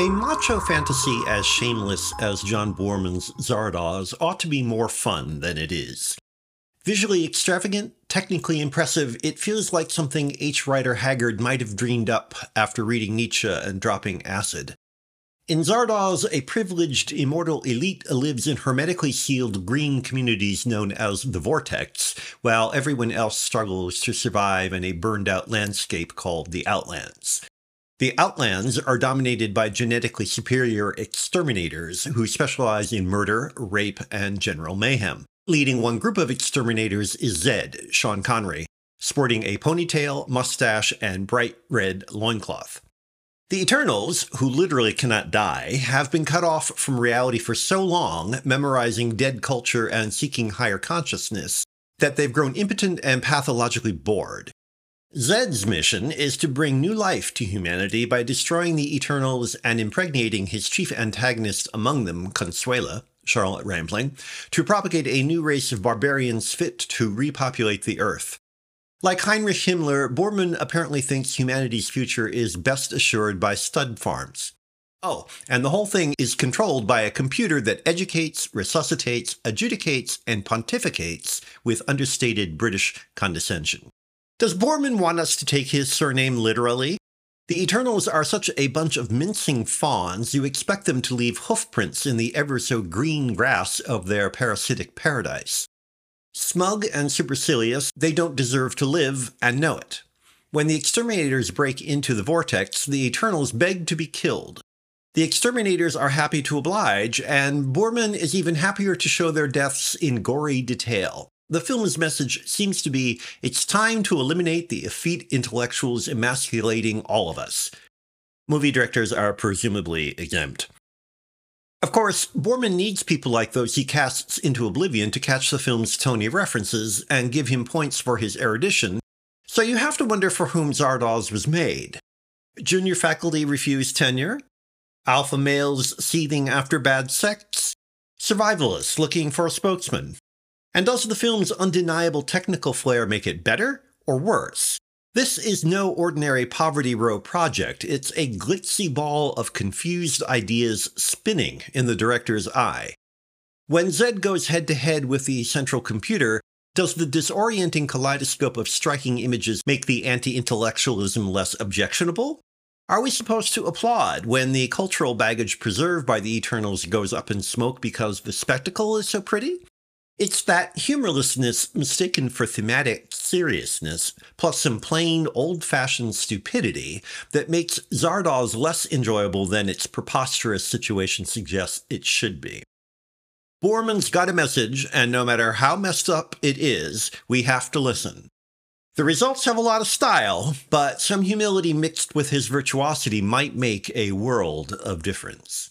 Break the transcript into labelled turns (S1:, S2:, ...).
S1: A macho fantasy as shameless as John Boorman's Zardoz ought to be more fun than it is. Visually extravagant, technically impressive, it feels like something H. Rider Haggard might have dreamed up after reading Nietzsche and dropping acid. In Zardoz, a privileged immortal elite lives in hermetically sealed green communities known as the Vortex, while everyone else struggles to survive in a burned out landscape called the Outlands. The Outlands are dominated by genetically superior exterminators who specialize in murder, rape, and general mayhem. Leading one group of exterminators is Zed, Sean Connery, sporting a ponytail, mustache, and bright red loincloth. The Eternals, who literally cannot die, have been cut off from reality for so long, memorizing dead culture and seeking higher consciousness, that they've grown impotent and pathologically bored. Zed's mission is to bring new life to humanity by destroying the Eternals and impregnating his chief antagonist among them, Consuella, Charlotte Rampling, to propagate a new race of barbarians fit to repopulate the Earth. Like Heinrich Himmler, Boorman apparently thinks humanity's future is best assured by stud farms. Oh, and the whole thing is controlled by a computer that educates, resuscitates, adjudicates, and pontificates with understated British condescension. Does Boorman want us to take his surname literally? The Eternals are such a bunch of mincing fawns, you expect them to leave hoofprints in the ever so green grass of their parasitic paradise. Smug and supercilious, they don't deserve to live and know it. When the exterminators break into the vortex, the Eternals beg to be killed. The exterminators are happy to oblige, and Boorman is even happier to show their deaths in gory detail. The film's message seems to be it's time to eliminate the effete intellectuals emasculating all of us. Movie directors are presumably exempt. Of course, Boorman needs people like those he casts into oblivion to catch the film's Tony references and give him points for his erudition, so you have to wonder for whom Zardoz was made. Junior faculty refuse tenure? Alpha males seething after bad sex? Survivalists looking for a spokesman? And does the film's undeniable technical flair make it better or worse? This is no ordinary Poverty Row project. It's a glitzy ball of confused ideas spinning in the director's eye. When Zed goes head to head with the central computer, does the disorienting kaleidoscope of striking images make the anti intellectualism less objectionable? Are we supposed to applaud when the cultural baggage preserved by the Eternals goes up in smoke because the spectacle is so pretty? It's that humorlessness mistaken for thematic seriousness, plus some plain old fashioned stupidity, that makes Zardoz less enjoyable than its preposterous situation suggests it should be. Boorman's got a message, and no matter how messed up it is, we have to listen. The results have a lot of style, but some humility mixed with his virtuosity might make a world of difference.